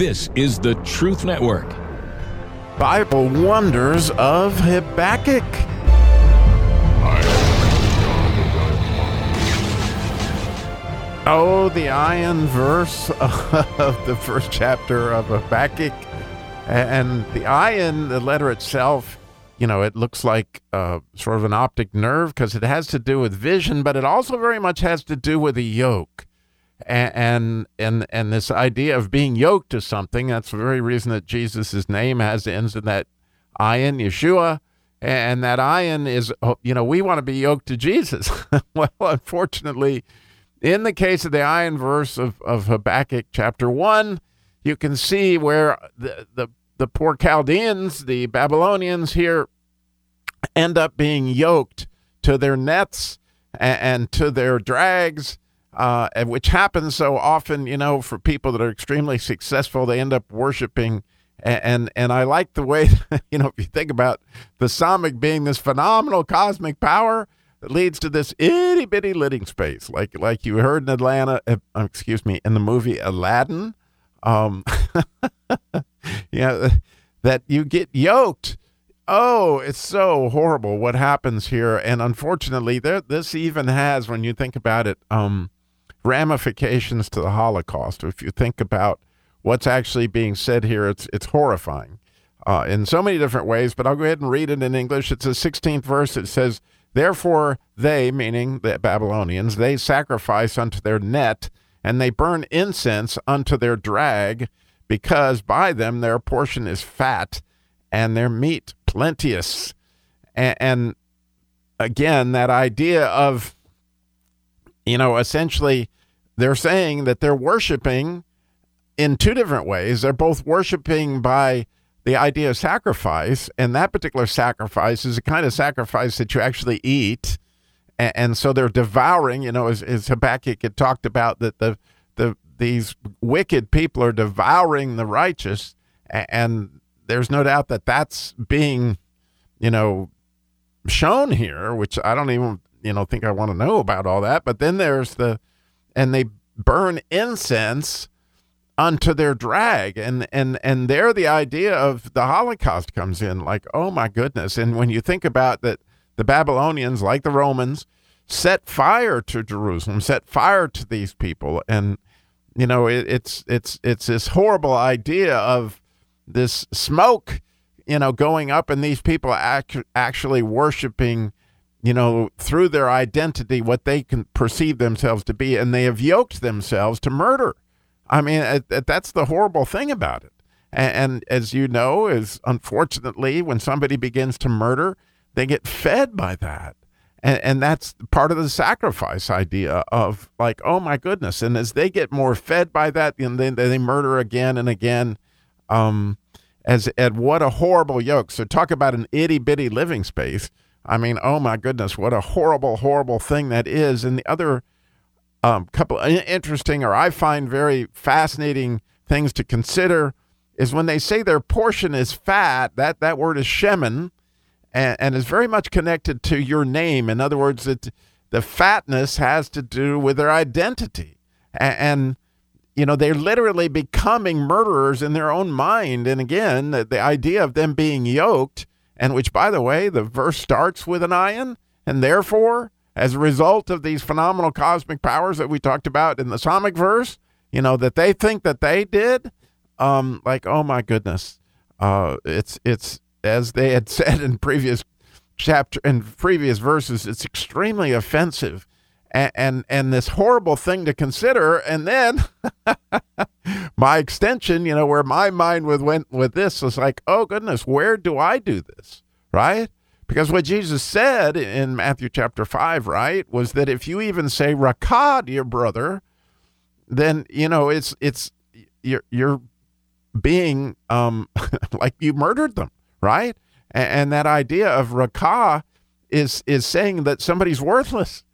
This is the Truth Network. Bible Wonders of Habakkuk. Oh, the ayin verse of the first chapter of Habakkuk. And the ayin, the letter itself, you know, it looks like uh, sort of an optic nerve because it has to do with vision, but it also very much has to do with a yoke. And, and and this idea of being yoked to something that's the very reason that Jesus' name has ends in that ayin, Yeshua, and that ayin is oh, you know we want to be yoked to Jesus. well, unfortunately, in the case of the ayin verse of, of Habakkuk chapter one, you can see where the, the the poor Chaldeans, the Babylonians here, end up being yoked to their nets and, and to their drags, uh, which happens so often, you know, for people that are extremely successful. They end up worshiping. And, and, and I like the way, you know, if you think about the Samekh being this phenomenal cosmic power that leads to this itty bitty living space, like like you heard in Atlanta, uh, excuse me, in the movie Aladdin. Um, yeah, that you get yoked. Oh, it's so horrible what happens here, and unfortunately, there this even has, when you think about it, um, ramifications to the Holocaust. If you think about what's actually being said here, it's it's horrifying uh, in so many different ways. But I'll go ahead and read it in English. It's the 16th verse. It says, "Therefore they, meaning the Babylonians, they sacrifice unto their net, and they burn incense unto their drag." because by them their portion is fat and their meat plenteous. And, and again, that idea of, you know, essentially they're saying that they're worshiping in two different ways. They're both worshiping by the idea of sacrifice, and that particular sacrifice is a kind of sacrifice that you actually eat. And, and so they're devouring, you know, as, as Habakkuk had talked about, that the the these wicked people are devouring the righteous, and there's no doubt that that's being, you know, shown here. Which I don't even, you know, think I want to know about all that. But then there's the, and they burn incense unto their drag and and and there the idea of the holocaust comes in like oh my goodness and when you think about that the babylonians like the romans set fire to jerusalem set fire to these people and you know, it, it's it's it's this horrible idea of this smoke, you know, going up and these people act, actually worshiping, you know, through their identity what they can perceive themselves to be, and they have yoked themselves to murder. I mean, that's the horrible thing about it. And, as you know, is unfortunately when somebody begins to murder, they get fed by that and, and that's part of the sacrifice idea of like oh my goodness and as they get more fed by that and then they murder again and again um as at what a horrible yoke so talk about an itty-bitty living space i mean oh my goodness what a horrible horrible thing that is and the other um, couple interesting or i find very fascinating things to consider is when they say their portion is fat that that word is shemen and, and is very much connected to your name. In other words, it, the fatness has to do with their identity. And, and, you know, they're literally becoming murderers in their own mind. And again, the, the idea of them being yoked, and which, by the way, the verse starts with an ayin, and therefore, as a result of these phenomenal cosmic powers that we talked about in the Samekh verse, you know, that they think that they did, um, like, oh my goodness, uh, it's it's as they had said in previous chapter in previous verses, it's extremely offensive and and, and this horrible thing to consider. And then my extension, you know, where my mind went with this was like, oh goodness, where do I do this? Right? Because what Jesus said in Matthew chapter five, right, was that if you even say rakah to your brother, then you know it's it's you're you're being um like you murdered them right? And, and that idea of rakah is is saying that somebody's worthless.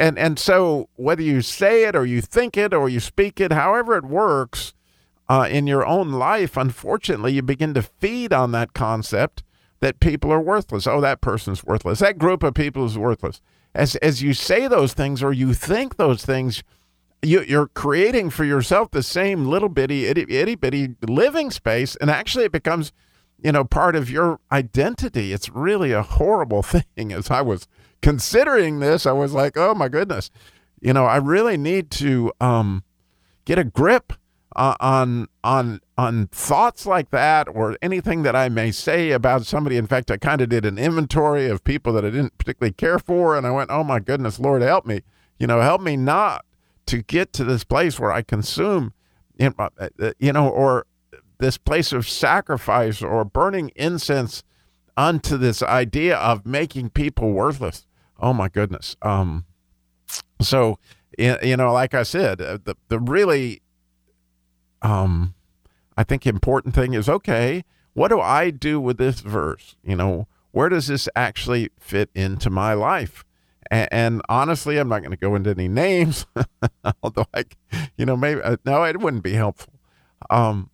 And and so whether you say it or you think it or you speak it, however it works uh, in your own life, unfortunately, you begin to feed on that concept that people are worthless. Oh, that person's worthless. That group of people is worthless. As as you say those things or you think those things, you, you're creating for yourself the same little bitty itty, itty bitty living space, and actually it becomes, you know, part of your identity. It's really a horrible thing. As I was considering this, I was like, oh my goodness, you know, I really need to um, get a grip uh, on on on thoughts like that or anything that I may say about somebody. In fact, I kind of did an inventory of people that I didn't particularly care for, and I went, "Oh my goodness, Lord, help me! You know, help me not to get to this place where I consume, uh, uh, you know, or this place of sacrifice or burning incense onto this idea of making people worthless. Oh my goodness. Um, so you know, like I said, uh, the the really um, I think important thing is okay, what do I do with this verse? You know, where does this actually fit into my life? And, and honestly, I'm not going to go into any names, although I, you know, maybe uh, no, it wouldn't be helpful. Um,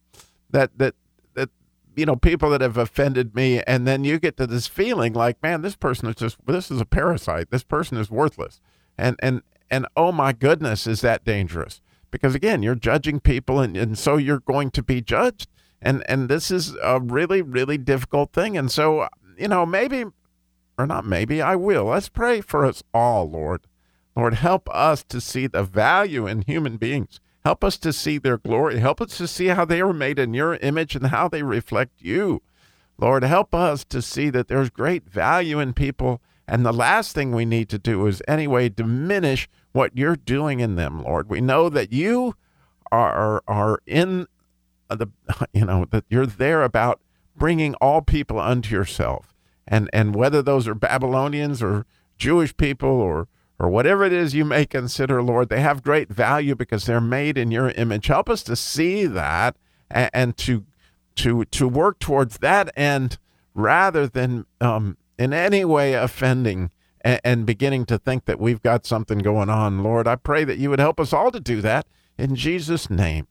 that that that you know, people that have offended me, and then you get to this feeling like, man, this person is just this is a parasite. This person is worthless, and and and oh my goodness, is that dangerous? because again you're judging people and, and so you're going to be judged. And and this is a really really difficult thing. And so you know maybe or not maybe i will. Let's pray for us all lord. Lord help us to see the value in human beings help us to see their glory help us to see how they were made in your image and how they reflect you lord help us to see that there's great value in people and the last thing we need to do is anyway diminish what you're doing in them, Lord. We know that you are are in the you know that you're there about bringing all people unto yourself. And and whether those are Babylonians or Jewish people or or whatever it is you may consider, Lord, they have great value because they're made in your image. Help us to see that and, and to to to work towards that end rather than um, in any way offending and, and beginning to think that we've got something going on. Lord, I pray that you would help us all to do that in Jesus' name.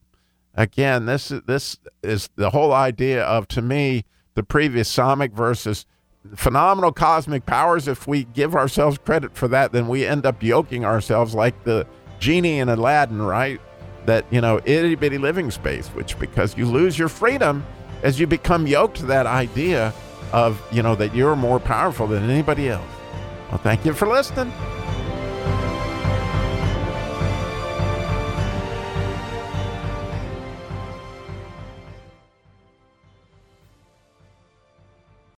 Again, this this is the whole idea of to me the previous samekh verses phenomenal cosmic powers. If we give ourselves credit for that, then we end up yoking ourselves like the genie in Aladdin, right? That, you know, itty bitty living space, which because you lose your freedom as you become yoked to that idea of, you know, that you're more powerful than anybody else. Well, thank you for listening.